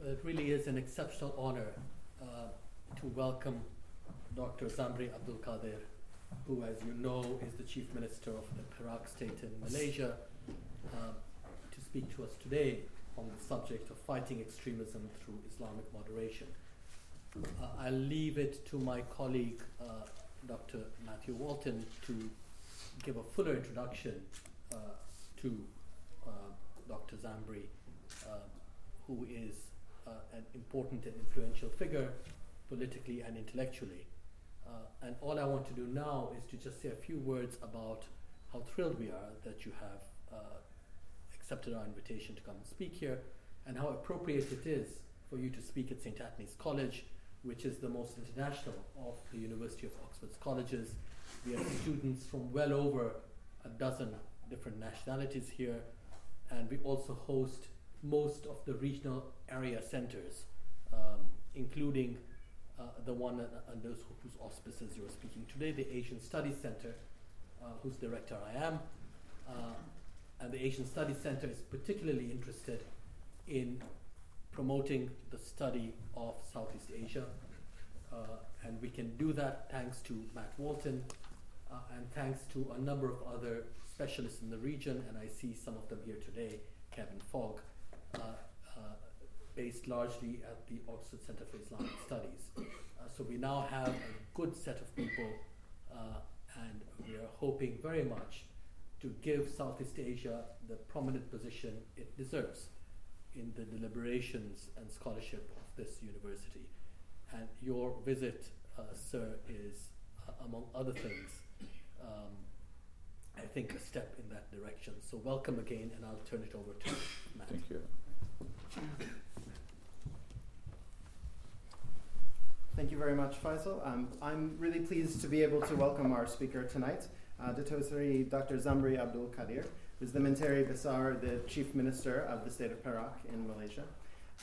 Well, it really is an exceptional honor uh, to welcome Dr. Zambry Abdul Kadir, who, as you know, is the Chief Minister of the Perak State in Malaysia, uh, to speak to us today on the subject of fighting extremism through Islamic moderation. Uh, I'll leave it to my colleague, uh, Dr. Matthew Walton, to give a fuller introduction uh, to uh, Dr. Zambry, who is Uh, an important and influential figure politically and intellectually. Uh, and all I want to do now is to just say a few words about how thrilled we are that you have uh, accepted our invitation to come and speak here, and how appropriate it is for you to speak at St. Antony's College, which is the most international of the University of Oxford's colleges. We have students from well over a dozen different nationalities here, and we also host most of the regional area centers, um, including uh, the one under whose auspices you are speaking today, the Asian Studies Center, uh, whose director I am. Uh, and the Asian Studies Center is particularly interested in promoting the study of Southeast Asia. Uh, and we can do that thanks to Matt Walton uh, and thanks to a number of other specialists in the region. And I see some of them here today Kevin Fogg, based largely at the Oxford Center for Islamic Studies. Uh, so we now have a good set of people, uh, and we are hoping very much to give Southeast Asia the prominent position it deserves in the deliberations and scholarship of this university. And your visit, uh, sir, is, uh, among other things, um, I think a step in that direction. So, welcome again, and I'll turn it over to Matt. Thank you. Thank you very much, Faisal. Um, I'm really pleased to be able to welcome our speaker tonight uh, Dato' Seri Dr. Zambry Abdul Kadir, who's the Menteri Besar, the Chief Minister of the state of Perak in Malaysia.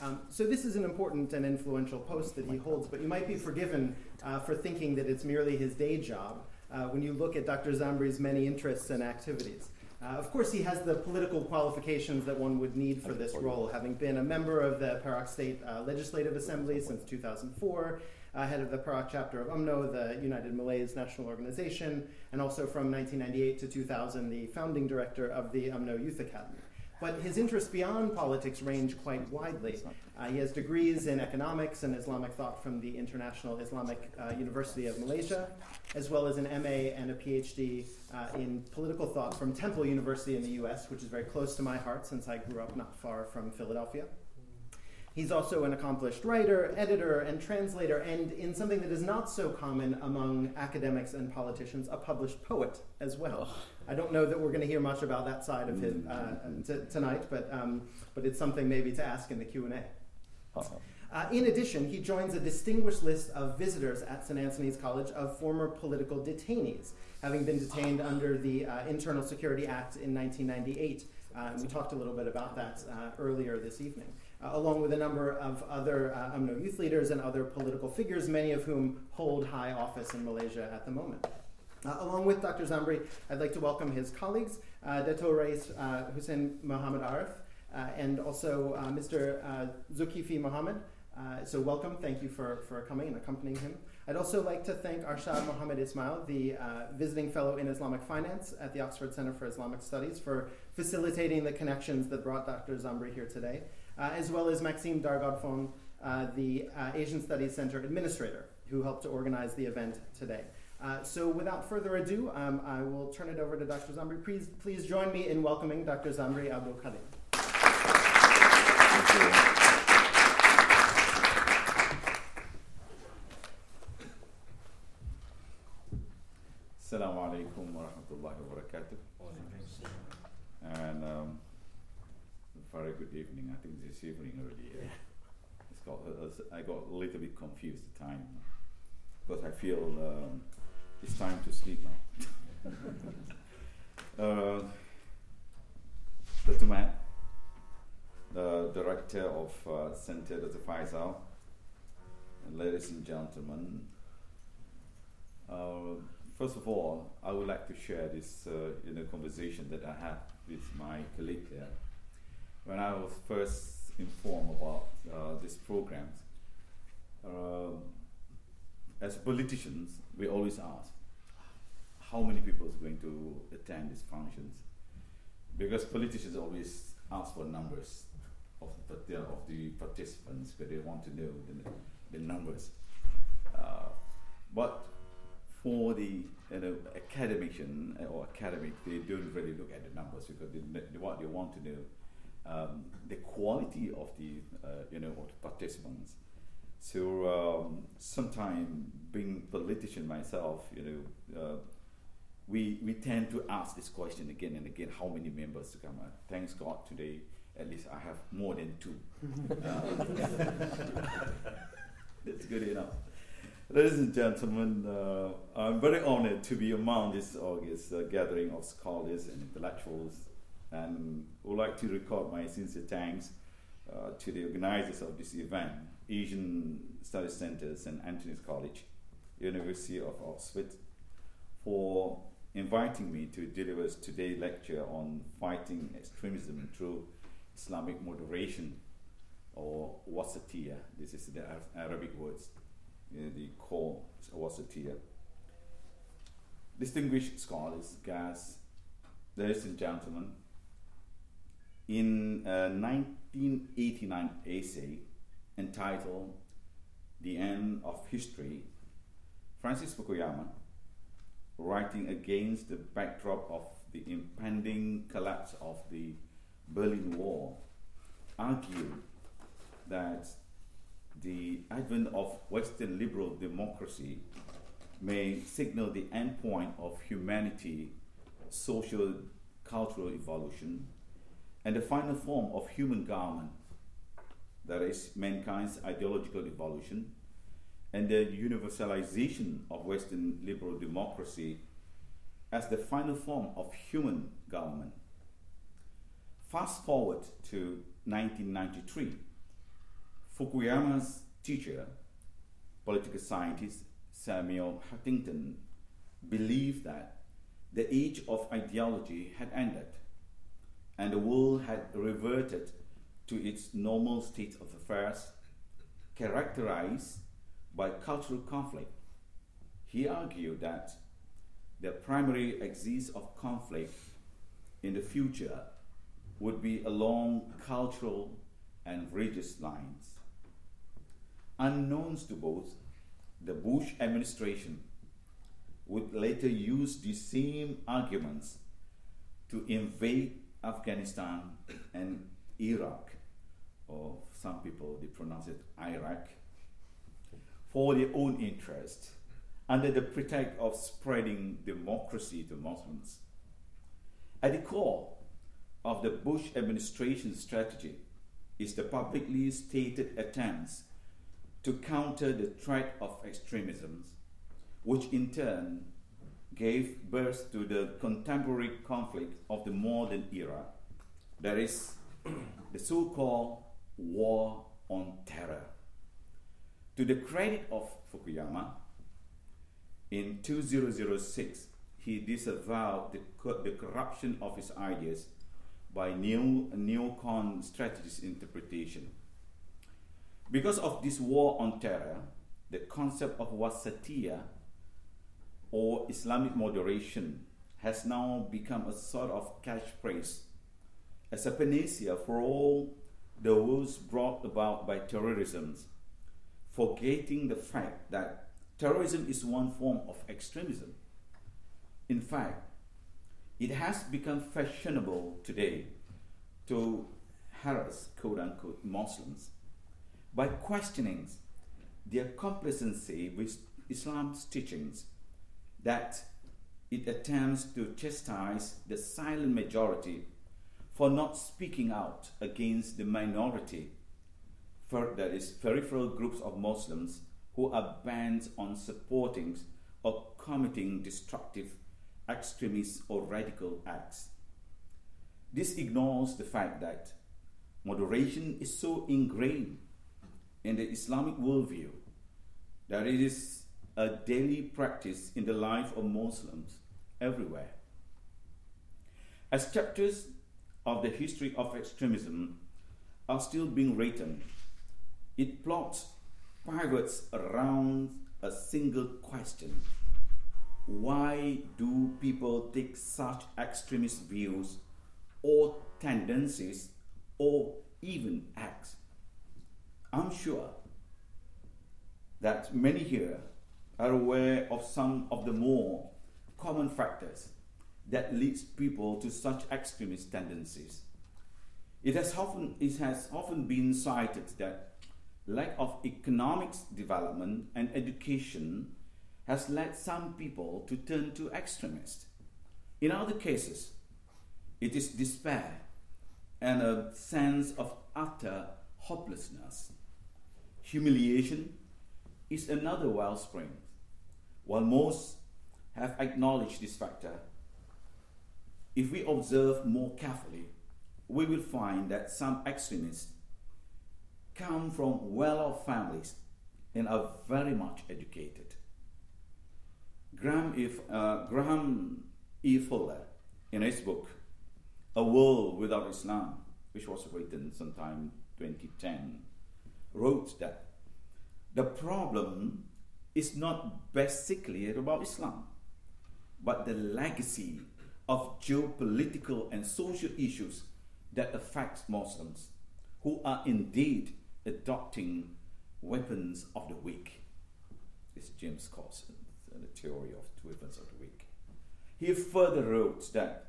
Um, so this is an important and influential post that he holds, but you might be forgiven uh, for thinking that it's merely his day job uh, when you look at Dr. Zambry's many interests and activities. Uh, of course, he has the political qualifications that one would need for this role, having been a member of the Perak State uh, Legislative Assembly since 2004 uh, head of the Perak chapter of UMNO, the United Malays National Organization, and also from 1998 to 2000, the founding director of the UMNO Youth Academy. But his interests beyond politics range quite widely. Uh, he has degrees in economics and Islamic thought from the International Islamic uh, University of Malaysia, as well as an MA and a PhD uh, in political thought from Temple University in the US, which is very close to my heart since I grew up not far from Philadelphia. He's also an accomplished writer, editor, and translator, and in something that is not so common among academics and politicians, a published poet as well. I don't know that we're going to hear much about that side of him uh, t- tonight, but, um, but it's something maybe to ask in the Q&A. Uh-huh. Uh, in addition, he joins a distinguished list of visitors at St. Antony's College of former political detainees, having been detained under the uh, Internal Security Act in 1998. Uh, we talked a little bit about that uh, earlier this evening uh, along with a number of other uh, UMNO youth leaders and other political figures, many of whom hold high office in Malaysia at the moment. Uh, along with Dr. Zambry, I'd like to welcome his colleagues, uh, Dato Rais uh, Hussein Mohammed Arif, uh, and also uh, Mr. Zulkifli Mohammed. so, welcome. Thank you for, for coming and accompanying him. I'd also like to thank Arshad Mohammed Ismail, the visiting fellow in Islamic finance at the Oxford Center for Islamic Studies, for facilitating the connections that brought Dr. Zambry here today as well as Maxime Dargaudfon, uh, the uh, Asian Studies Center administrator, who helped to organize the event today. Uh, so without further ado, um, I will turn it over to Dr. Zambry. Please, please join me in welcoming Dr. Zambry Abdul Kadir. Assalamu alaikum wa rahmatullahi wa barakatuh. And um, very good evening. I think this evening already. Yeah. It's got, uh, I got a little bit confused the time because I feel um, it's time to sleep now. uh, Dr. Matt, the director of uh, Center Dr. Faisal, ladies and gentlemen, uh, first of all, I would like to share this uh, in a conversation that I had with my colleague there when I was first informed about uh, these programs. Um, as politicians, we always ask how many people is going to attend these functions, because politicians always ask for numbers of the, of the participants, because they want to know the, the numbers. Uh, but for the you know, academician or academic, they don't really look at the numbers because they, what they want to know um, the quality of the uh, you know of the participants. So um, sometime being politician myself, you know, uh, we we tend to ask this question again and again: How many members to come? Uh, thanks God today, at least I have more than two. That's good enough. Ladies and gentlemen, uh, I'm very honored to be among this August uh, gathering of scholars and intellectuals, and would like to record my sincere thanks uh, to the organizers of this event, Asian Studies Center St. Antony's College, University of Oxford, for inviting me to deliver today's lecture on fighting extremism through Islamic moderation, or wasatiyah. This is the Arabic words the core wasatiyah. Distinguished scholars, guests, ladies and gentlemen, in uh, a 1989 essay entitled The End of History, Francis Fukuyama, writing against the backdrop of the impending collapse of the Berlin Wall, argued that the advent of Western liberal democracy may signal the endpoint of humanity, social, cultural evolution, and the final form of human government, that is, mankind's ideological evolution, and the universalization of Western liberal democracy as the final form of human government. Fast forward to 1993 Fukuyama's teacher, political scientist Samuel Huntington, believed that the age of ideology had ended and the world had reverted to its normal state of affairs, characterized by cultural conflict. He argued that the primary axis of conflict in the future would be along cultural and religious lines unknowns to both, the Bush administration would later use the same arguments to invade Afghanistan and Iraq, or some people they pronounce it Iraq, for their own interest, under the pretext of spreading democracy to Muslims. At the core of the Bush administration's strategy is the publicly stated attempts to counter the threat of extremism, which in turn gave birth to the contemporary conflict of the modern era, that is, the so called war on terror. To the credit of Fukuyama, in 2006, he disavowed the, co- the corruption of his ideas by neo- neocon strategist interpretation. Because of this war on terror, the concept of wasatiyah or Islamic moderation has now become a sort of catchphrase, as a panacea for all the woes brought about by terrorism, forgetting the fact that terrorism is one form of extremism. In fact, it has become fashionable today to harass quote unquote Muslims by questioning their complacency with Islam's teachings that it attempts to chastise the silent majority for not speaking out against the minority, for that is peripheral groups of Muslims who are bent on supporting or committing destructive, extremist, or radical acts. This ignores the fact that moderation is so ingrained in the Islamic worldview that it is a daily practice in the life of Muslims everywhere. As chapters of the history of extremism are still being written. It plots pivots around a single question Why do people take such extremist views or tendencies or even acts? I'm sure that many here are aware of some of the more common factors that leads people to such extremist tendencies. It has often, it has often been cited that lack of economics development and education has led some people to turn to extremists. In other cases, it is despair and a sense of utter hopelessness. Humiliation is another wellspring. While most have acknowledged this factor, if we observe more carefully, we will find that some extremists come from well off families and are very much educated. Graham E. Uh, Graham E. Fuller, in his book, A World Without Islam, which was written sometime 2010, wrote that the problem is not basically about Islam, but the legacy of geopolitical and social issues that affect Muslims, who are indeed adopting weapons of the weak. This James Coulson, uh, the theory of the weapons of the weak. He further wrote that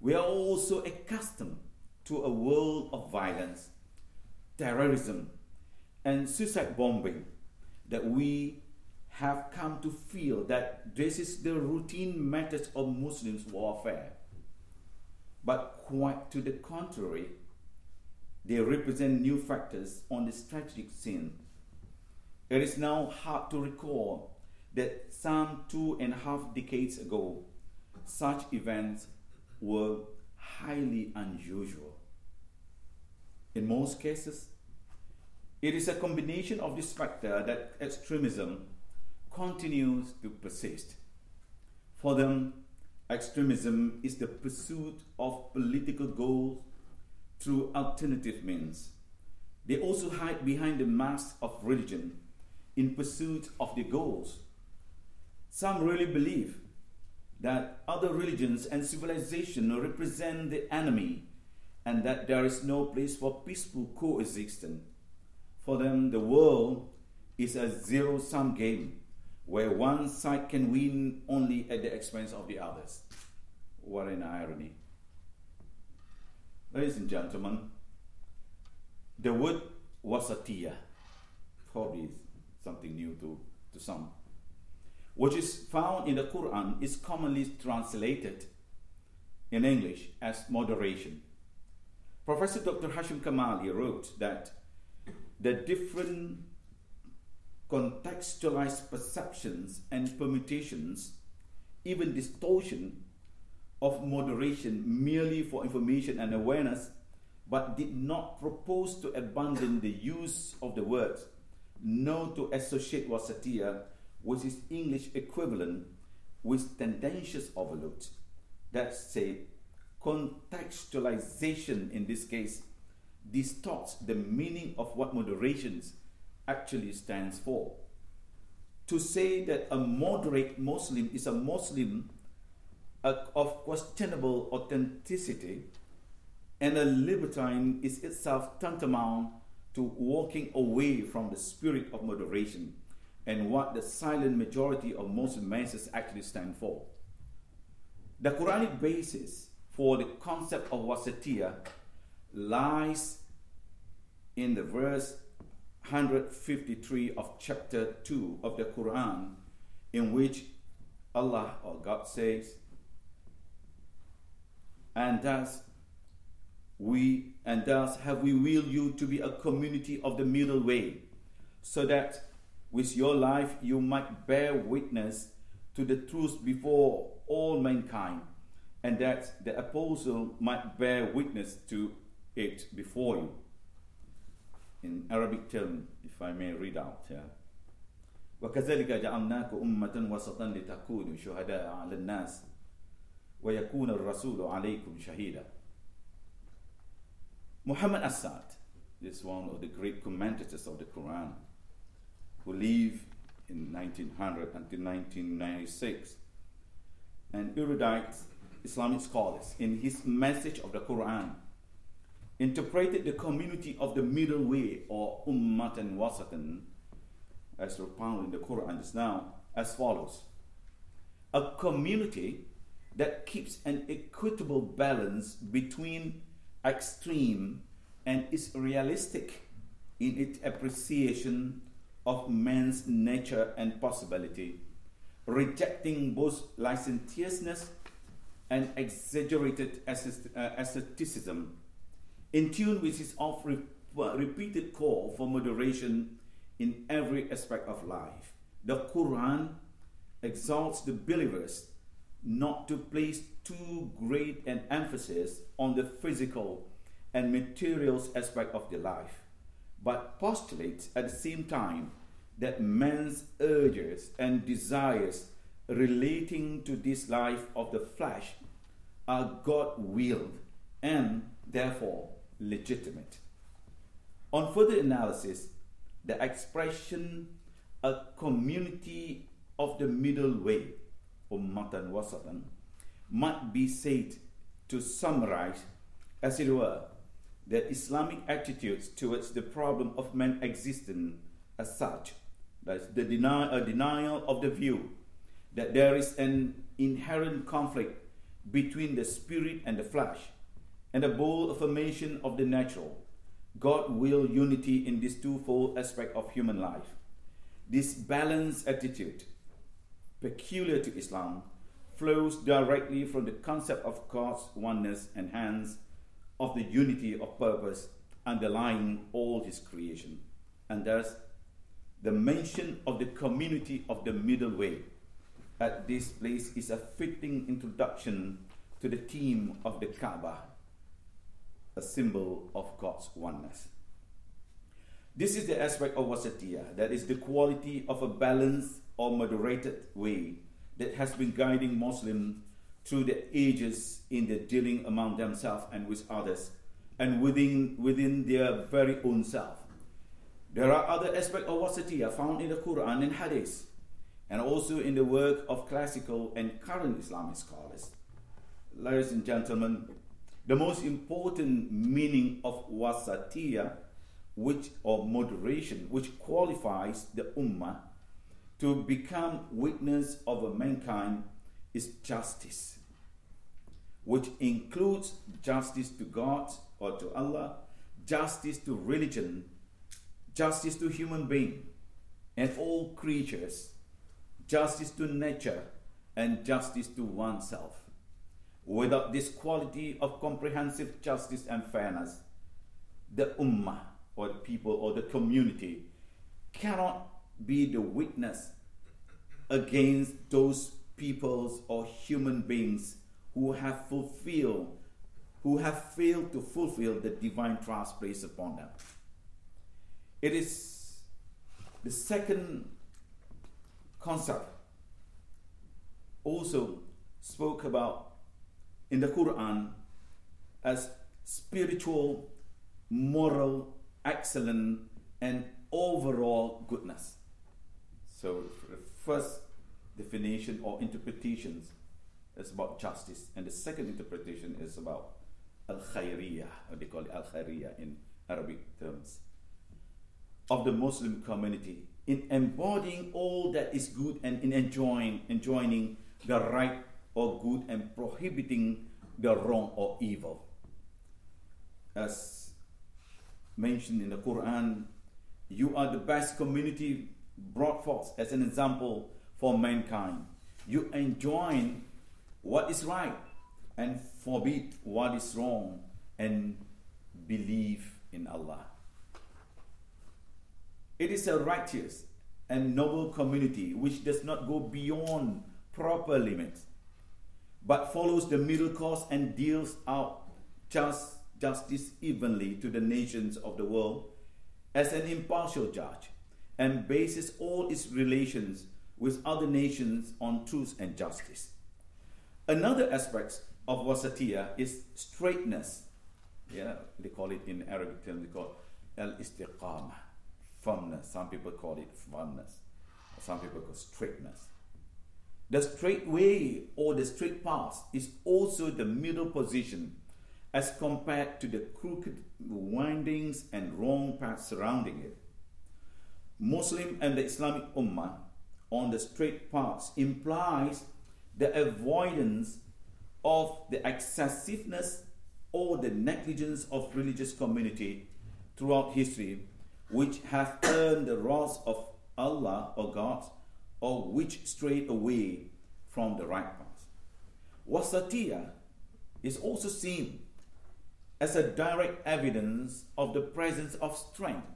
we are also accustomed to a world of violence, terrorism, and suicide bombing that we have come to feel that this is the routine method of Muslims' warfare. But quite to the contrary, they represent new factors on the strategic scene. It is now hard to recall that some two and a half decades ago, such events were highly unusual. In most cases, it is a combination of this factor that extremism continues to persist. For them, extremism is the pursuit of political goals through alternative means. They also hide behind the mask of religion in pursuit of their goals. Some really believe that other religions and civilization represent the enemy and that there is no place for peaceful coexistence. For them, the world is a zero sum game where one side can win only at the expense of the others. What an irony. Ladies and gentlemen, the word wasatiyah probably something new to, to some, which is found in the Quran, is commonly translated in English as moderation. Professor Dr. Hashim Kamali wrote that the different contextualized perceptions and permutations, even distortion of moderation merely for information and awareness, but did not propose to abandon the use of the word, nor to associate wasatiyah with its English equivalent with tendentious overload. That's say contextualization in this case distorts the meaning of what moderations actually stands for. To say that a moderate Muslim is a Muslim of questionable authenticity and a libertine is itself tantamount to walking away from the spirit of moderation and what the silent majority of Muslim masses actually stand for. The Quranic basis for the concept of wasatiyah lies in the verse 153 of chapter 2 of the Quran, in which Allah or God says, and thus we and thus have we willed you to be a community of the middle way, so that with your life you might bear witness to the truth before all mankind, and that the apostle might bear witness to it before you in Arabic term, if I may read out. Yeah. وكذلك جعلناك أمة وسطا لتكونوا شهداء على الناس ويكون الرسول عليكم شهيدا. Muhammad Asad, this one of the great commentators of the Quran, who lived in 1900 until 1996, and erudite Islamic scholars, in his message of the Quran, interpreted the community of the middle way or ummatan wasatan, as propounded in the Quran just now, as follows: a community that keeps an equitable balance between extreme and is realistic in its appreciation of man's nature and possibility, rejecting both licentiousness and exaggerated uh, asceticism, in tune with his oft repeated call for moderation in every aspect of life. The Quran exalts the believers not to place too great an emphasis on the physical and materials aspect of their life, but postulates at the same time that man's urges and desires relating to this life of the flesh are God willed and therefore legitimate. On further analysis, the expression a community of the middle way, ummatan wasatan, might be said to summarize, as it were, the Islamic attitudes towards the problem of man existence as such. That's the deni- a denial of the view that there is an inherent conflict between the spirit and the flesh, and a bold affirmation of the natural, God will unity in this twofold aspect of human life. This balanced attitude, peculiar to Islam, flows directly from the concept of God's oneness and hence of the unity of purpose underlying all his creation. And thus, the mention of the community of the middle way at this place is a fitting introduction to the theme of the Kaaba, a symbol of God's oneness. This is the aspect of wasatiyah, that is the quality of a balanced or moderated way that has been guiding Muslims through the ages in their dealing among themselves and with others and within, within their very own self. There are other aspects of wasatiyah found in the Quran and Hadith and also in the work of classical and current Islamic scholars. Ladies and gentlemen, the most important meaning of wasatiyah, which or moderation, which qualifies the ummah to become witness of mankind is justice, which includes justice to God or to Allah, justice to religion, justice to human being and all creatures, justice to nature, and justice to oneself. Without this quality of comprehensive justice and fairness, the ummah or the people or the community cannot be the witness against those peoples or human beings who have fulfilled, who have failed to fulfill the divine trust placed upon them. It is the second concept also spoke about in the Quran as spiritual, moral, excellent, and overall goodness. So, first definition or interpretations is about justice, and the second interpretation is about al khairiyah, they call it al khairiyah in Arabic terms, of the Muslim community in embodying all that is good and in enjoying enjoining the right or good and prohibiting the wrong or evil. As mentioned in the Quran, you are the best community brought forth as an example for mankind. You enjoin what is right and forbid what is wrong and believe in Allah. It is a righteous and noble community which does not go beyond proper limits, but follows the middle course and deals out just justice evenly to the nations of the world as an impartial judge and bases all its relations with other nations on truth and justice. Another aspect of wasatiyah is straightness. Yeah, they call it in Arabic terms, they call al istiqamah, firmness. Some people call it firmness, some people call straightness. The straight way or the straight path is also the middle position as compared to the crooked windings and wrong paths surrounding it. Muslim and the Islamic Ummah on the straight path implies the avoidance of the excessiveness or the negligence of religious community throughout history, which have earned the wrath of Allah or God, or which strayed away from the right path. Wasatiyah is also seen as a direct evidence of the presence of strength.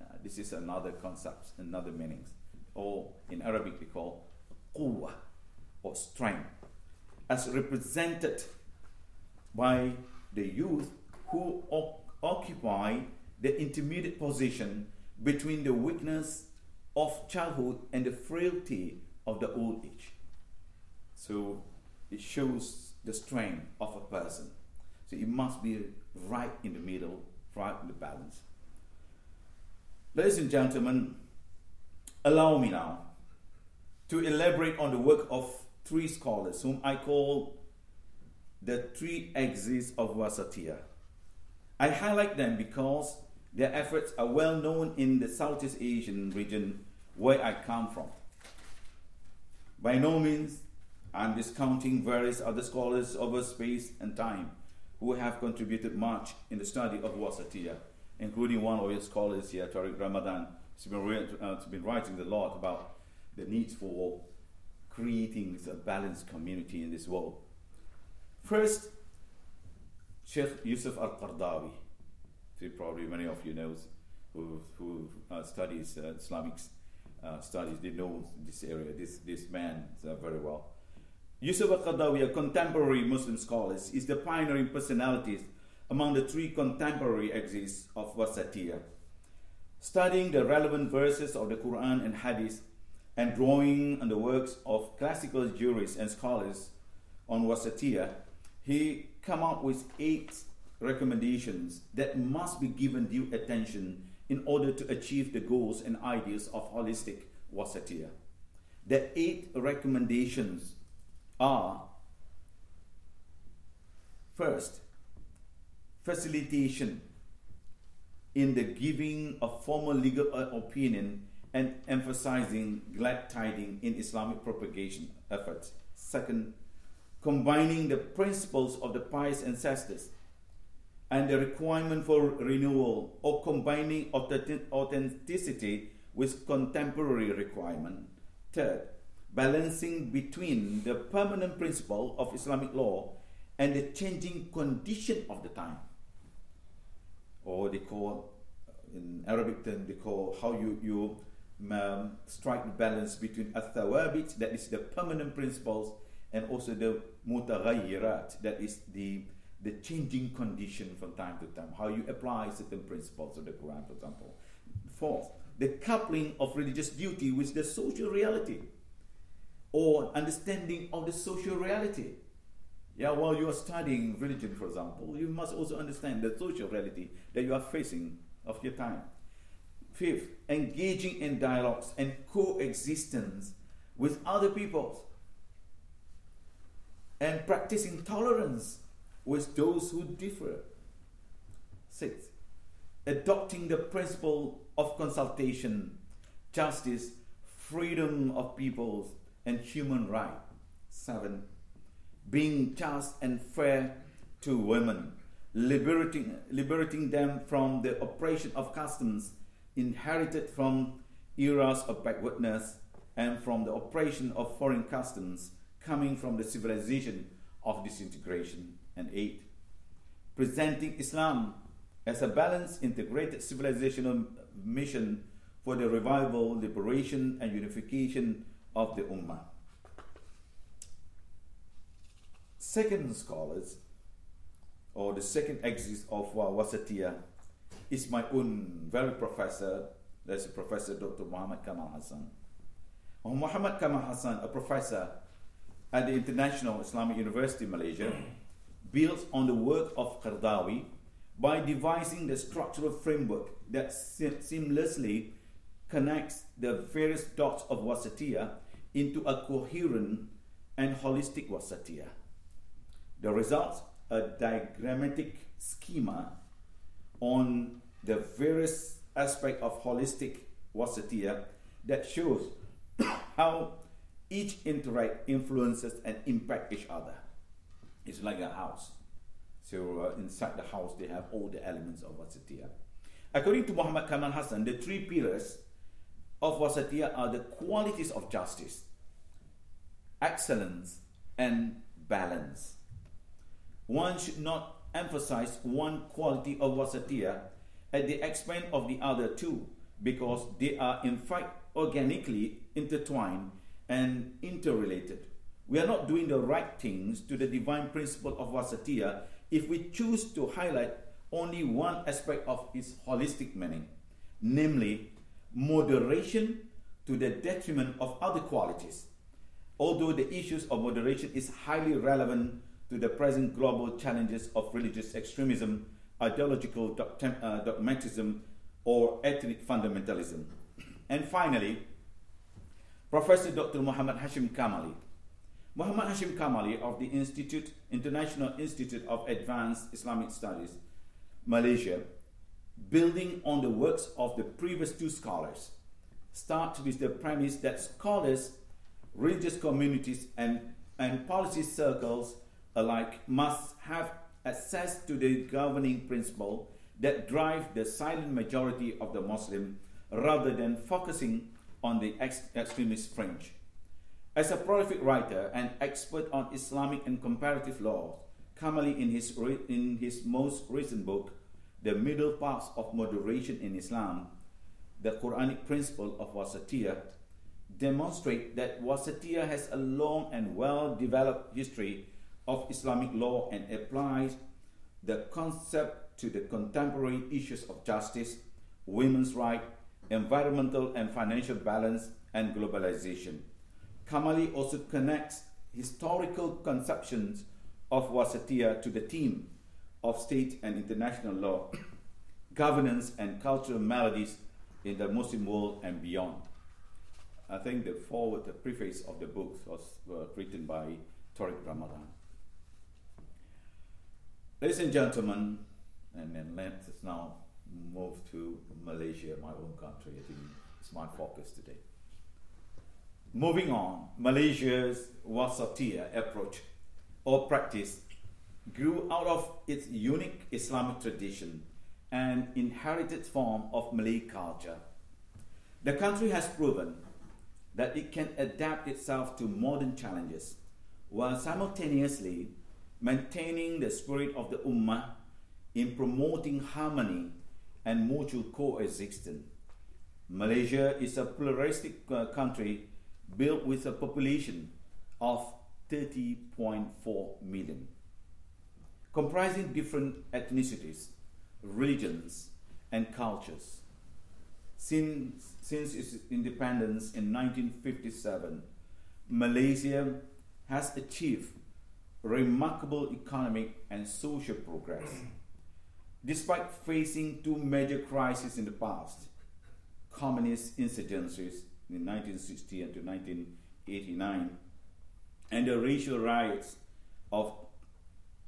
Uh, this is another concept, another meaning, or in Arabic we call quwwah, or strength, as represented by the youth who occupy the intermediate position between the weakness of childhood and the frailty of the old age. So it shows the strength of a person. So it must be right in the middle, right in the balance. Ladies and gentlemen, allow me now to elaborate on the work of three scholars whom I call the three axes of Wasatiyah. I highlight them because their efforts are well known in the Southeast Asian region where I come from. By no means I'm discounting various other scholars over space and time who have contributed much in the study of Wasatiyah, including one of your scholars here, Tariq Ramadan, who's been, uh, writing a lot about the need for creating a balanced community in this world. First, Sheikh Yusuf Al-Qardawi, who probably many of you know who, who uh, studies uh, Islamic uh, studies, they know this area, this, this man uh, very well. Yusuf al-Qardawi, a contemporary Muslim scholar, is the pioneering personality among the three contemporary exes of Wasatiyah. Studying the relevant verses of the Quran and Hadith and drawing on the works of classical jurists and scholars on Wasatiyah, he came up with eight recommendations that must be given due attention in order to achieve the goals and ideals of holistic Wasatiyah. The eight recommendations are first, facilitation in the giving of formal legal uh, opinion and emphasizing glad tiding in Islamic propagation efforts. Second, combining the principles of the pious ancestors and the requirement for renewal or combining authenticity with contemporary requirement. Third, balancing between the permanent principle of Islamic law and the changing condition of the time. Or they call, in Arabic term, they call how you, you um, strike the balance between athawabit, that is the permanent principles, and also the mutaghayyirat, that is the, the changing condition from time to time, how you apply certain principles of the Quran, for example. Fourth, the coupling of religious duty with the social reality or understanding of the social reality. Yeah, while you are studying religion, for example, you must also understand the social reality that you are facing of your time. Fifth, engaging in dialogues and coexistence with other peoples and practicing tolerance with those who differ. Six, adopting the principle of consultation, justice, freedom of peoples, and human right. Seven, being just and fair to women, liberating, liberating them from the oppression of customs inherited from eras of backwardness and from the oppression of foreign customs coming from the civilization of disintegration. And eight, presenting Islam as a balanced, integrated civilizational mission for the revival, liberation, and unification of the Ummah. Second scholars, or the second axis of uh, Wasatiyah, is my own very professor, that's Professor Dr. Muhammad Kamal Hassan. Muhammad Kamal Hassan, a professor at the International Islamic University Malaysia, builds on the work of Qardawi by devising the structural framework that seamlessly connects the various dots of Wasatiyah into a coherent and holistic Wasatiyah. The result, a diagrammatic schema on the various aspects of holistic Wasatiyah that shows how each interact, influences, and impact each other. It's like a house. So uh, inside the house, they have all the elements of Wasatiyah. According to Muhammad Kamal Hassan, the three pillars of Wasatiyah are the qualities of justice, excellence, and balance. One should not emphasize one quality of Wasatiyah at the expense of the other two because they are in fact organically intertwined and interrelated. We are not doing the right things to the divine principle of Wasatiyah if we choose to highlight only one aspect of its holistic meaning, namely moderation to the detriment of other qualities. Although the issues of moderation is highly relevant to the present global challenges of religious extremism, ideological uh, dogmatism, or ethnic fundamentalism. And finally, Professor Dr. Muhammad Hashim Kamali. Muhammad Hashim Kamali of the Institute, International Institute of Advanced Islamic Studies, Malaysia, building on the works of the previous two scholars, starts with the premise that scholars, religious communities, and, and policy circles alike must have access to the governing principle that drive the silent majority of the Muslim rather than focusing on the ex- extremist fringe. As a prolific writer and expert on Islamic and comparative law, Kamali, in his, re- in his most recent book, The Middle Path of Moderation in Islam, the Quranic principle of wasatiyah, demonstrate that wasatiyah has a long and well developed history of Islamic law and applies the concept to the contemporary issues of justice, women's rights, environmental and financial balance, and globalization. Kamali also connects historical conceptions of wasatiyah to the theme of state and international law, governance, and cultural maladies in the Muslim world and beyond. I think the forward, the preface of the book was written by Tariq Ramadan. Ladies and gentlemen, and then let's now move to Malaysia, my own country. I think it's my focus today. Moving on, Malaysia's Wasatiyah approach or practice grew out of its unique Islamic tradition and inherited form of Malay culture. The country has proven that it can adapt itself to modern challenges while simultaneously maintaining the spirit of the Ummah in promoting harmony and mutual coexistence. Malaysia is a pluralistic uh, country built with a population of 30.4 million, comprising different ethnicities, religions, and cultures. Since, since its independence in 1957, Malaysia has achieved remarkable economic and social progress. Despite facing two major crises in the past, communist insurgencies in 1960 until 1989, and the racial riots of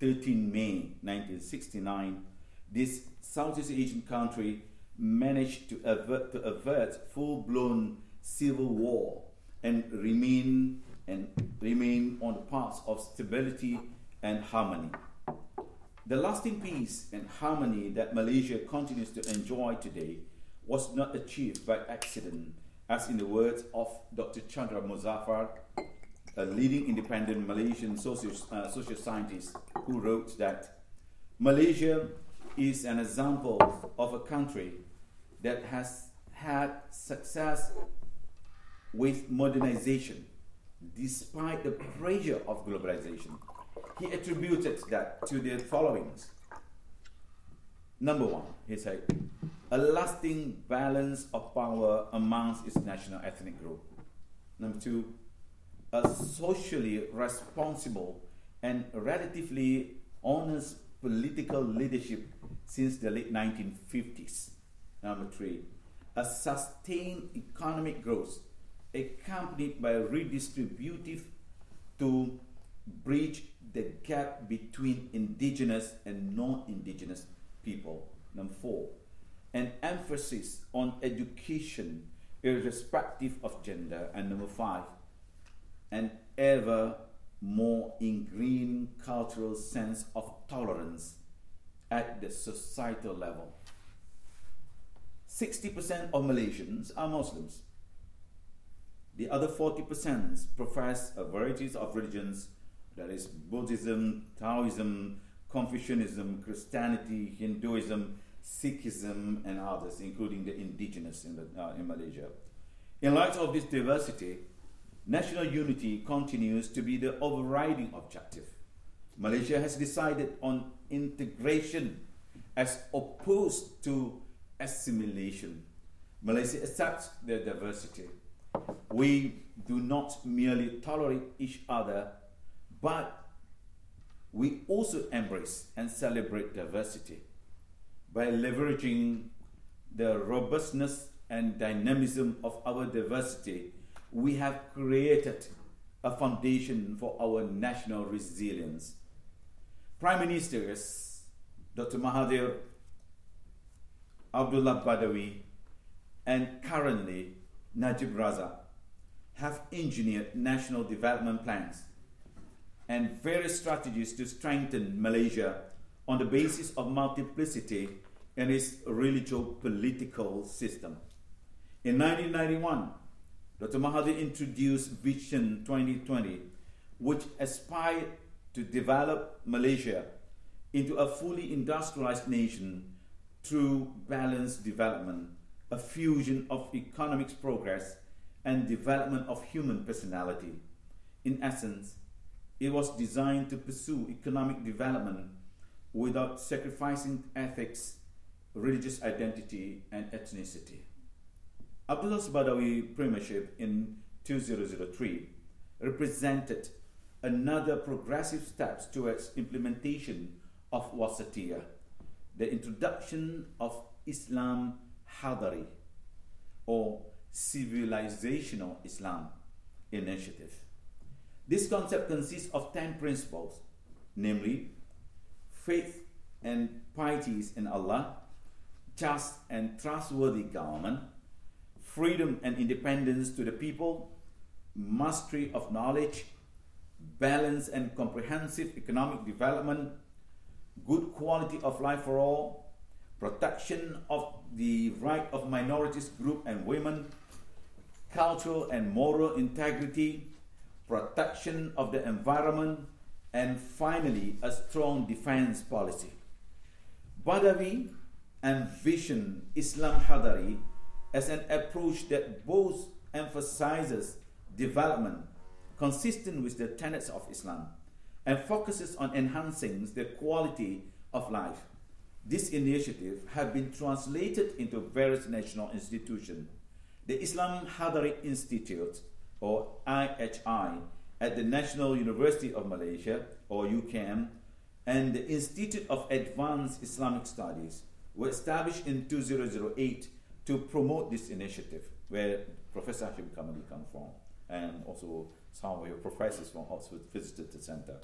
13 May 1969, this Southeast Asian country managed to avert, to avert full-blown civil war and remain and remain on the path of stability and harmony. The lasting peace and harmony that Malaysia continues to enjoy today was not achieved by accident, as in the words of Dr. Chandra Muzaffar, a leading independent Malaysian social, uh, social scientist, who wrote that Malaysia is an example of a country that has had success with modernization despite the pressure of globalization. He attributed that to the followings. Number one, he said, a lasting balance of power amongst its national ethnic group. Number two, a socially responsible and relatively honest political leadership since the late 1950s. Number three, a sustained economic growth accompanied by redistributive to bridge the gap between indigenous and non-indigenous people. Number four, an emphasis on education irrespective of gender. And number five, an ever more ingrained cultural sense of tolerance at the societal level. 60% of Malaysians are Muslims. The other 40% profess a variety of religions, that is Buddhism, Taoism, Confucianism, Christianity, Hinduism, Sikhism, and others, including the indigenous in, the, uh, in Malaysia. In light of this diversity, national unity continues to be the overriding objective. Malaysia has decided on integration as opposed to assimilation. Malaysia accepts their diversity. We do not merely tolerate each other, but we also embrace and celebrate diversity by leveraging the robustness and dynamism of our diversity. We have created a foundation for our national resilience. Prime Ministers Dr. Mahathir Abdullah Badawi, and currently Najib Razak have engineered national development plans and various strategies to strengthen Malaysia on the basis of multiplicity in its religious political system. In 1991, Dr. Mahathir introduced Vision 2020, which aspired to develop Malaysia into a fully industrialized nation through balanced development, a fusion of economic progress and development of human personality. In essence, it was designed to pursue economic development without sacrificing ethics, religious identity, and ethnicity. Abdullah's Badawi premiership in 2003 represented another progressive step towards implementation of Wasatiyah the introduction of Islam Hadari or civilizational Islam initiative. This concept consists of 10 principles, namely faith and pieties in Allah, just and trustworthy government, freedom and independence to the people, mastery of knowledge, balanced and comprehensive economic development, good quality of life for all, protection of the right of minorities group and women, cultural and moral integrity, protection of the environment, and finally, a strong defense policy. Badawi envisioned Islam Hadari as an approach that both emphasizes development consistent with the tenets of Islam and focuses on enhancing the quality of life. This initiative has been translated into various national institutions. The Islam Hadari Institute, or IHI, at the National University of Malaysia, or UKM, and the Institute of Advanced Islamic Studies were established in 2008 to promote this initiative, where Professor Hashim Kamali come from, and also some of your professors from Oxford visited the center.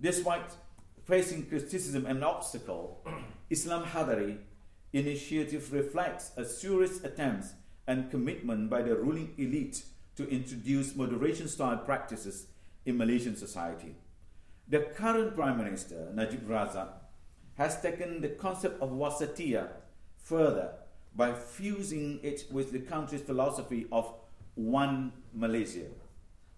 Despite facing criticism and obstacle, Islam Hadari initiative reflects a serious attempt and commitment by the ruling elite to introduce moderation style practices in Malaysian society. The current Prime Minister, Najib Razak, has taken the concept of wasatiyah further by fusing it with the country's philosophy of one Malaysia,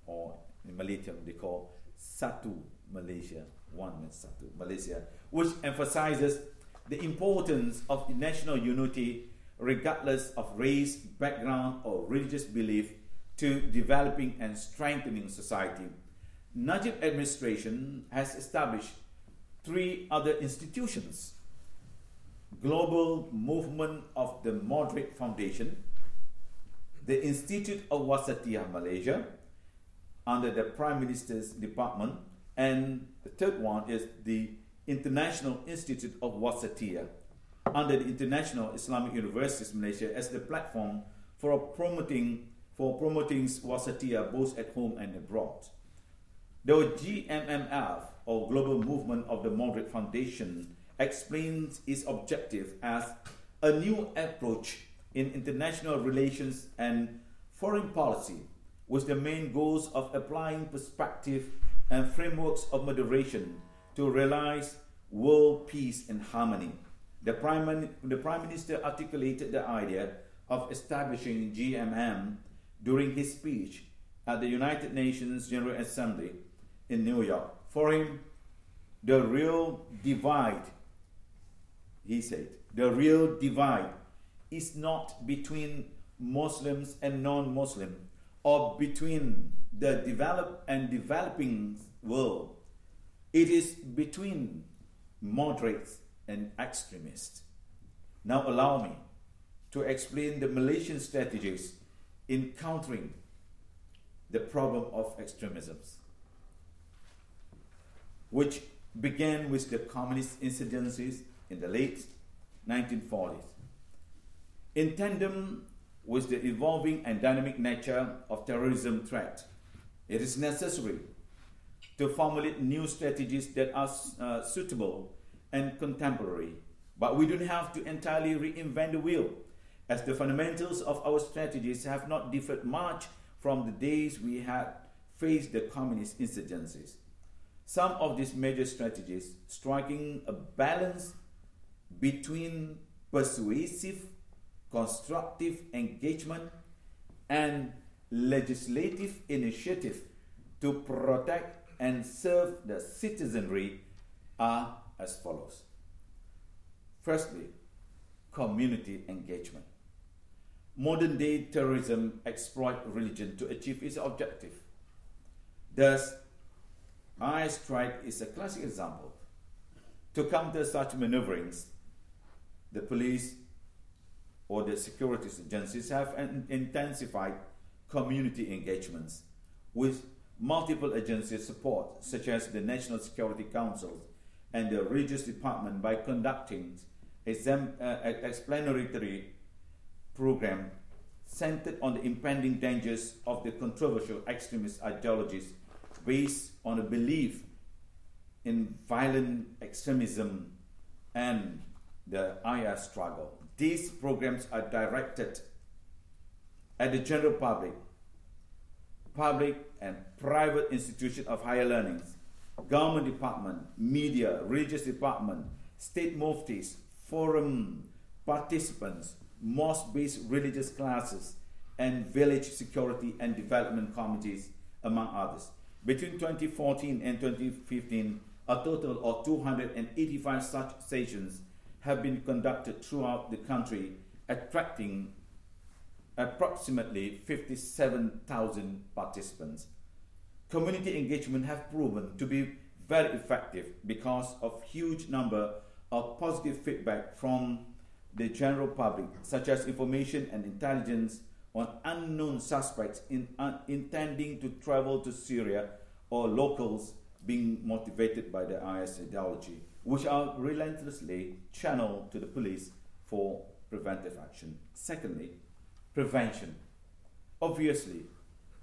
or in Malaysian they call Satu Malaysia, one Satu Malaysia, which emphasizes the importance of national unity regardless of race, background, or religious belief to developing and strengthening society. Najib administration has established three other institutions Global Movement of the Moderate Foundation, the Institute of Wasatiyah Malaysia, under the Prime Minister's Department, and the third one is the International Institute of Wasatiyah under the International Islamic Universities Malaysia as the platform for promoting for promoting Wasatiyah both at home and abroad. The GMMF, or Global Movement of the Moderate Foundation, explains its objective as a new approach in international relations and foreign policy with the main goals of applying perspective and frameworks of moderation to realize world peace and harmony. The Prime, the Prime Minister articulated the idea of establishing GMM during his speech at the United Nations General Assembly in New York. For him, the real divide, he said, the real divide is not between Muslims and non Muslim or between the developed and developing world. It is between moderates and extremists. Now, allow me to explain the Malaysian strategies in countering the problem of extremisms, which began with the communist insurgencies in the late 1940s. In tandem with the evolving and dynamic nature of terrorism threat, it is necessary to formulate new strategies that are uh, suitable and contemporary. But we don't have to entirely reinvent the wheel, as the fundamentals of our strategies have not differed much from the days we had faced the communist insurgencies. Some of these major strategies striking a balance between persuasive, constructive engagement and legislative initiative to protect and serve the citizenry are as follows. Firstly, community engagement. Modern day terrorism exploit religion to achieve its objective. Thus, I strike is a classic example. To counter such maneuverings, the police or the security agencies have intensified community engagements with multiple agencies support, such as the National Security Council and the Religious Department, by conducting an uh, explanatory program centered on the impending dangers of the controversial extremist ideologies based on a belief in violent extremism and the IS struggle. These programs are directed at the general public, public and private institutions of higher learning, government department, media, religious department, state muftis, forum participants, mosque-based religious classes, and village security and development committees, among others. Between 2014 and 2015, a total of 285 such sessions have been conducted throughout the country, attracting approximately 57,000 participants. Community engagement have proven to be very effective because of huge number of positive feedback from the general public, such as information and intelligence on unknown suspects in, uh, intending to travel to Syria or locals being motivated by the IS ideology, which are relentlessly channeled to the police for preventive action. Secondly, prevention. Obviously,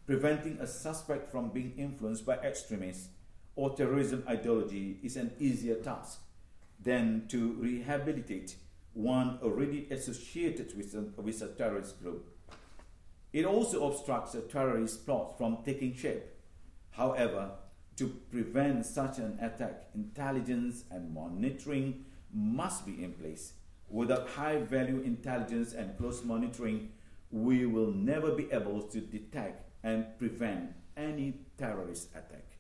preventing a suspect from being influenced by extremists or terrorism ideology is an easier task than to rehabilitate one already associated with a, with a terrorist group. It also obstructs a terrorist plot from taking shape. However, to prevent such an attack, intelligence and monitoring must be in place. Without high value intelligence and close monitoring, we will never be able to detect and prevent any terrorist attack.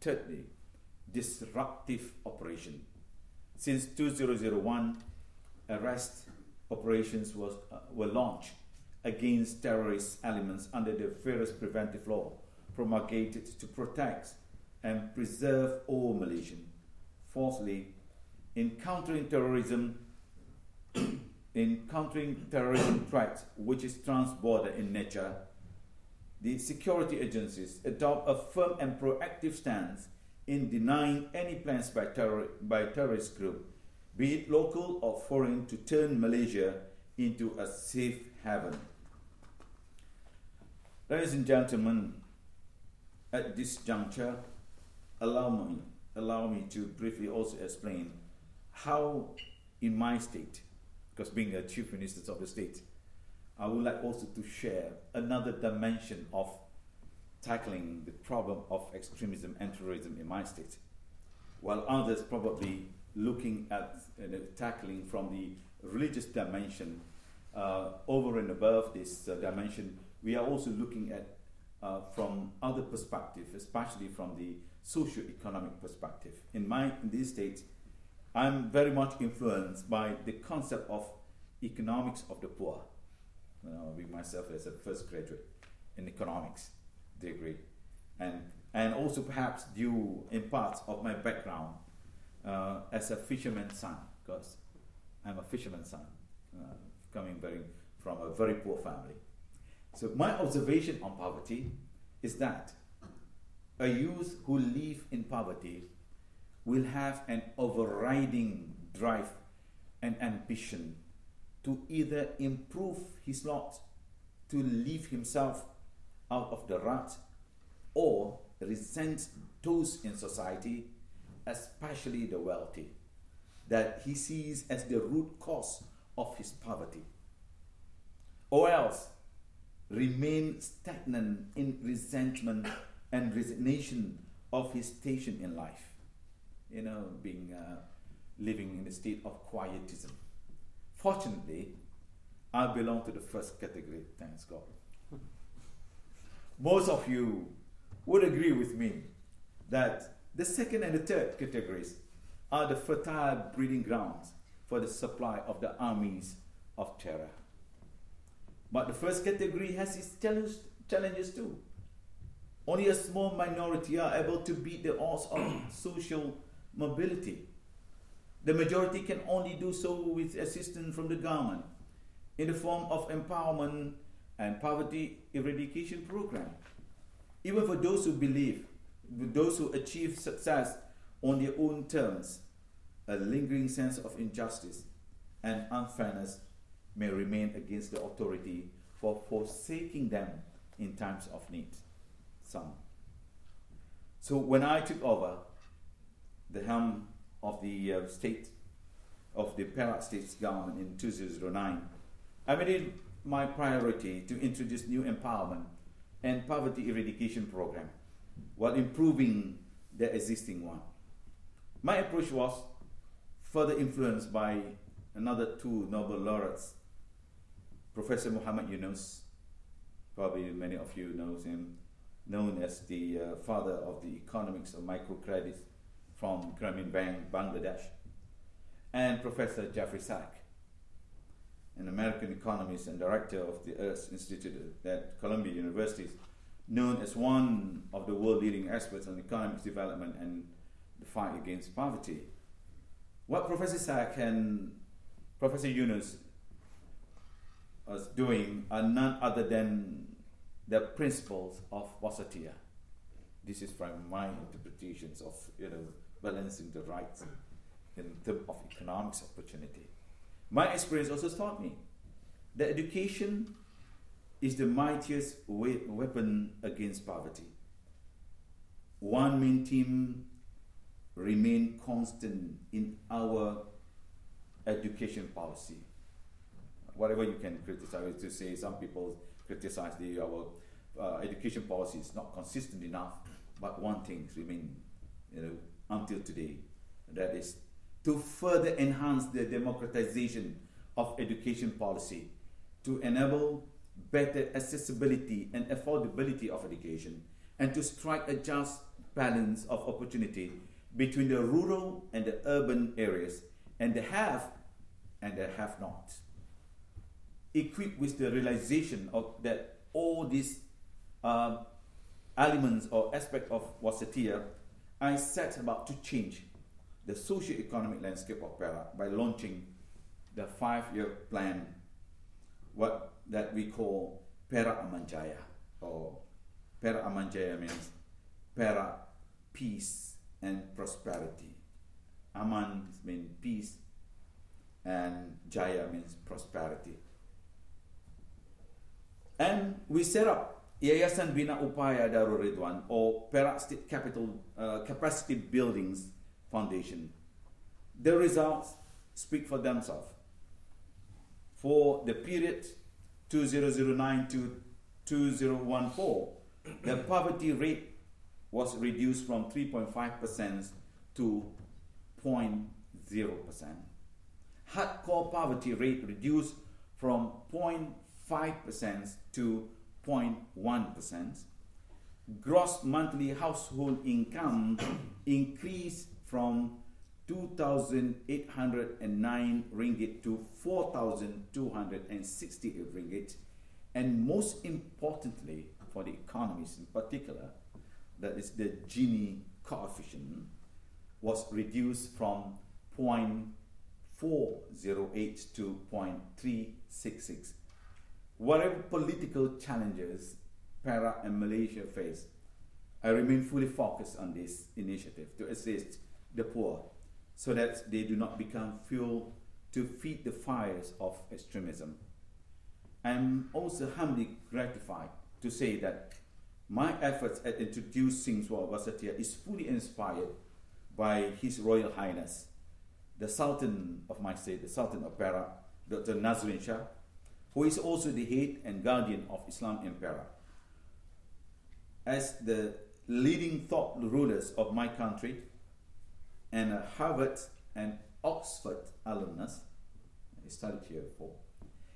Thirdly, disruptive operation. Since 2001, arrest operations was, uh, were launched against terrorist elements under the various preventive law promulgated to protect and preserve all Malaysians. Fourthly, in countering terrorism, in countering terrorism threat, which is transborder in nature, the security agencies adopt a firm and proactive stance in denying any plans by, terror, by terrorist group, be it local or foreign, to turn Malaysia into a safe haven. Ladies and gentlemen, at this juncture, allow me, allow me to briefly also explain how, in my state, because being a chief minister of the state, I would like also to share another dimension of tackling the problem of extremism and terrorism in my state, while others probably looking at know, tackling from the religious dimension uh, over and above this uh, dimension, we are also looking at uh, from other perspectives, especially from the socio-economic perspective. In my in this state, I'm very much influenced by the concept of economics of the poor. You know, I myself as a first graduate in economics degree, and and also perhaps due in parts of my background uh, as a fisherman's son, because I'm a fisherman's son, uh, coming very from a very poor family. So my observation on poverty is that a youth who live in poverty will have an overriding drive and ambition to either improve his lot, to lift himself out of the rut, or resent those in society, especially the wealthy, that he sees as the root cause of his poverty. Or else remain stagnant in resentment and resignation of his station in life. You know, being uh, living in a state of quietism. Fortunately, I belong to the first category, thanks God. Most of you would agree with me that the second and the third categories are the fertile breeding grounds for the supply of the armies of terror. But the first category has its challenges too. Only a small minority are able to beat the odds of social mobility. The majority can only do so with assistance from the government in the form of empowerment and poverty eradication program. Even for those who believe, those who achieve success on their own terms, a lingering sense of injustice and unfairness may remain against the authority for forsaking them in times of need. Some. So when I took over the helm of the uh, state, of the Perak State's government in 2009, I made it my priority to introduce new empowerment and poverty eradication program while improving the existing one. My approach was further influenced by another two Nobel laureates Professor Muhammad Yunus, probably many of you know him, known as the uh, father of the economics of microcredit from Grameen Bank, Bangladesh, and Professor Jeffrey Sachs, an American economist and director of the Earth Institute at Columbia University, known as one of the world leading experts on economic development and the fight against poverty. What Professor Sachs and Professor Yunus us doing are none other than the principles of Wasatiyah. This is from my interpretations of you know balancing the rights in terms of economics opportunity. My experience also taught me that education is the mightiest weapon against poverty. One main theme remain constant in our education policy whatever you can criticize to say some people criticize the our uh, education policy is not consistent enough but one thing remains you know until today that is to further enhance the democratization of education policy to enable better accessibility and affordability of education and to strike a just balance of opportunity between the rural and the urban areas and the have and the have not. Equipped with the realization of that all these uh, elements or aspect of Wasatiyah, I set about to change the socio-economic landscape of Perak by launching the five-year plan, what that we call Perak Amanjaya, or Perak Amanjaya means Perak peace and prosperity. Aman means peace, and Jaya means prosperity. And we set up Yayasan Bina Upaya Darul Ridzuan or Perak State Capital uh, Capacity Buildings Foundation. The results speak for themselves. For the period 2009 to 2014, the poverty rate was reduced from 3.5% to 0.0%. Hardcore poverty rate reduced from 0.5% to 0.1%. Gross monthly household income increased from 2,809 ringgit to 4,268 ringgit. And most importantly, for the economies in particular, that is the Gini coefficient, was reduced from 0.408 to 0.366 Whatever political challenges Perak and Malaysia face, I remain fully focused on this initiative to assist the poor so that they do not become fuel to feed the fires of extremism. I'm also humbly gratified to say that my efforts at introducing Swal Basatia is fully inspired by His Royal Highness, the Sultan of my state, the Sultan of Perak, Dr. Nazrin Shah, who is also the head and guardian of Islam in Perak. As the leading thought rulers of my country and a Harvard and Oxford alumnus, he studied here before,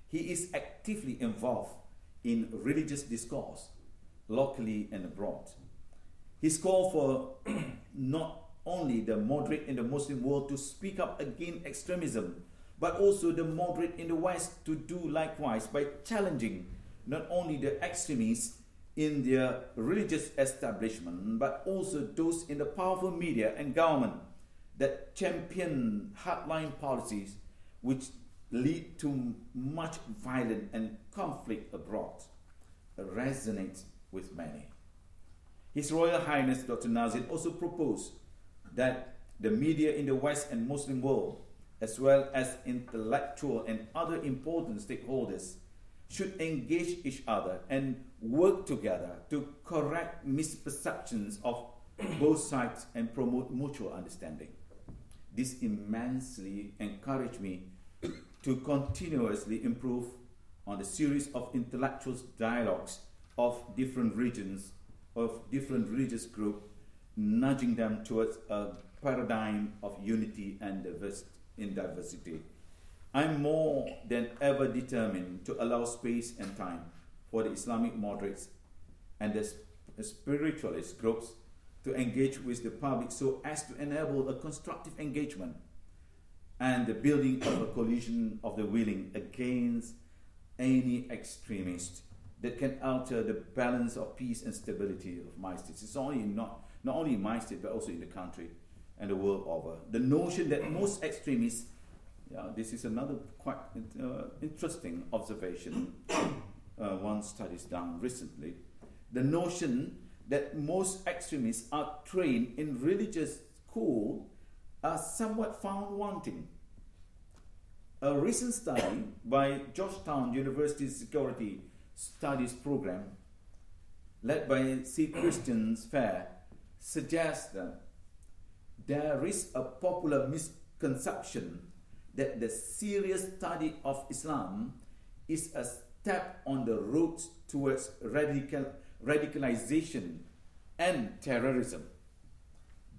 he is actively involved in religious discourse, locally and abroad. His call for not only the moderate in the Muslim world to speak up against extremism but also the moderate in the West to do likewise by challenging not only the extremists in their religious establishment, but also those in the powerful media and government that champion hardline policies which lead to much violence and conflict abroad resonates with many. His Royal Highness Dr. Nazrin also proposed that the media in the West and Muslim world as well as intellectual and other important stakeholders, should engage each other and work together to correct misperceptions of both sides and promote mutual understanding. This immensely encouraged me to continuously improve on the series of intellectual dialogues of different regions, of different religious groups, nudging them towards a paradigm of unity and diversity in diversity. I'm more than ever determined to allow space and time for the Islamic moderates and the spiritualist groups to engage with the public so as to enable a constructive engagement and the building of a coalition of the willing against any extremist that can alter the balance of peace and stability of my state. It's only not, not only in my state but also in the country and the world over. The notion that most extremists, yeah, this is another quite uh, interesting observation uh, one studies done recently. The notion that most extremists are trained in religious school are somewhat found wanting. A recent study by Georgetown University Security Studies Program, led by C. Christine Fair, suggests that there is a popular misconception that the serious study of Islam is a step on the road towards radical, radicalization and terrorism.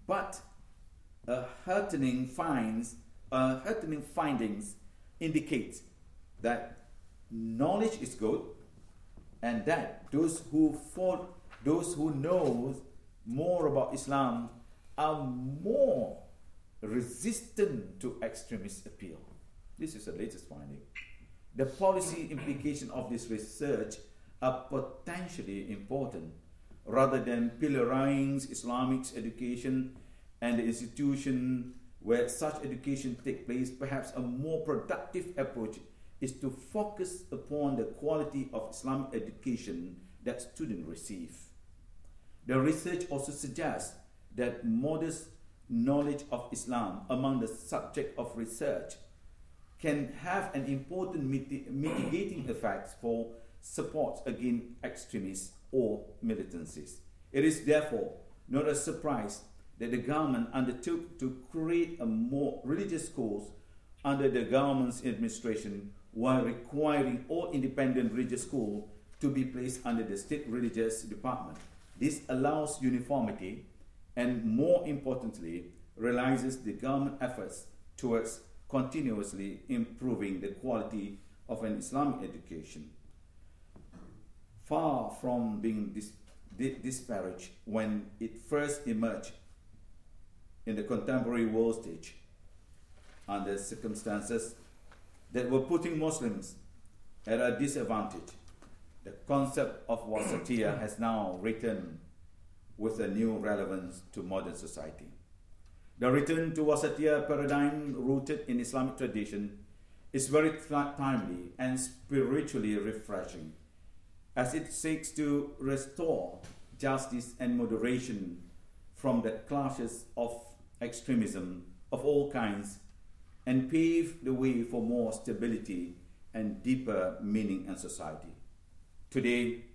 But a heartening finds a heartening findings indicate that knowledge is good and that those who fall, those who know more about Islam are more resistant to extremist appeal. This is the latest finding. The policy implication of this research are potentially important rather than pillorying Islamic education and the institution where such education take place, perhaps a more productive approach is to focus upon the quality of Islamic education that students receive. The research also suggests that modest knowledge of Islam among the subject of research can have an important mitigating effect for support against extremists or militancies. It is therefore not a surprise that the government undertook to create a more religious schools under the government's administration while requiring all independent religious schools to be placed under the state religious department. This allows uniformity and, more importantly, realizes the government efforts towards continuously improving the quality of an Islamic education. Far from being dis- disparaged when it first emerged in the contemporary world stage under circumstances that were putting Muslims at a disadvantage. The concept of wasatiyah has now returned with a new relevance to modern society. The return to wasatiyah paradigm rooted in Islamic tradition is very timely and spiritually refreshing as it seeks to restore justice and moderation from the clashes of extremism of all kinds and pave the way for more stability and deeper meaning in society. Today,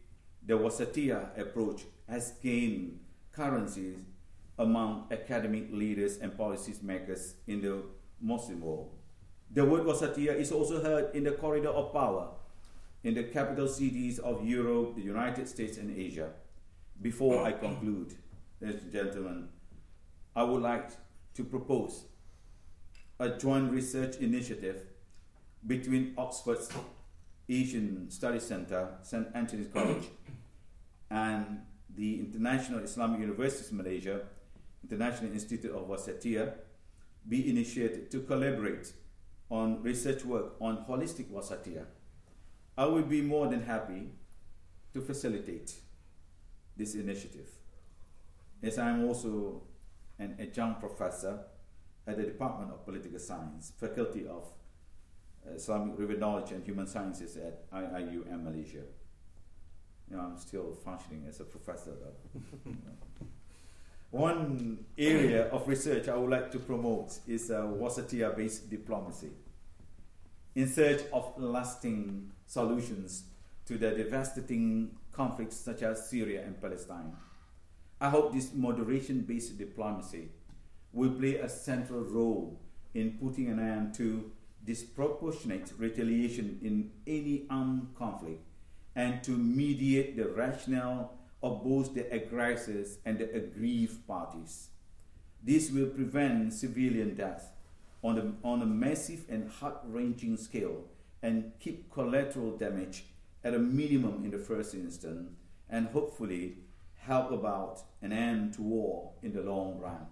the Wasatiyah approach has gained currency among academic leaders and policy makers in the Muslim world. The word Wasatiyah is also heard in the corridor of power in the capital cities of Europe, the United States, and Asia. Before I conclude, ladies and gentlemen, I would like to propose a joint research initiative between Oxford's Asian Studies Center, St. Antony's College, and the International Islamic Universities Malaysia, International Institute of Wasatiyah, be initiated to collaborate on research work on holistic wasatiyah. I will be more than happy to facilitate this initiative, as I am also an adjunct professor at the Department of Political Science, Faculty of Islamic Revealed Knowledge and Human Sciences at IIUM Malaysia. You know, I'm still functioning as a professor though. One area of research I would like to promote is uh, wasatiyah based diplomacy in search of lasting solutions to the devastating conflicts such as Syria and Palestine. I hope this moderation based diplomacy will play a central role in putting an end to disproportionate retaliation in any armed conflict and to mediate the rationale of both the aggressors and the aggrieved parties. This will prevent civilian death on a, on a massive and heart wrenching scale and keep collateral damage at a minimum in the first instance and hopefully help about an end to war in the long run.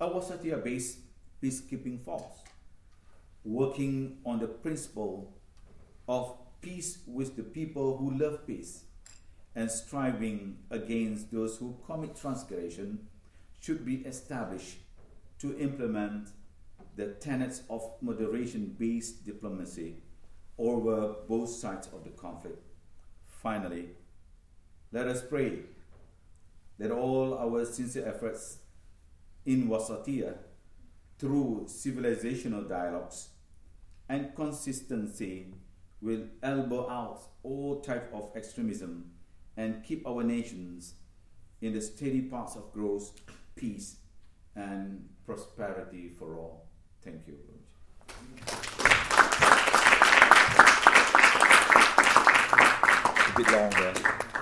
A Wasatiyah base peacekeeping force working on the principle of peace with the people who love peace and striving against those who commit transgression should be established to implement the tenets of moderation based diplomacy over both sides of the conflict. Finally, let us pray that all our sincere efforts in Wasatiyah through civilizational dialogues and consistency will elbow out all type of extremism and keep our nations in the steady path of growth, peace, and prosperity for all. Thank you. A bit longer.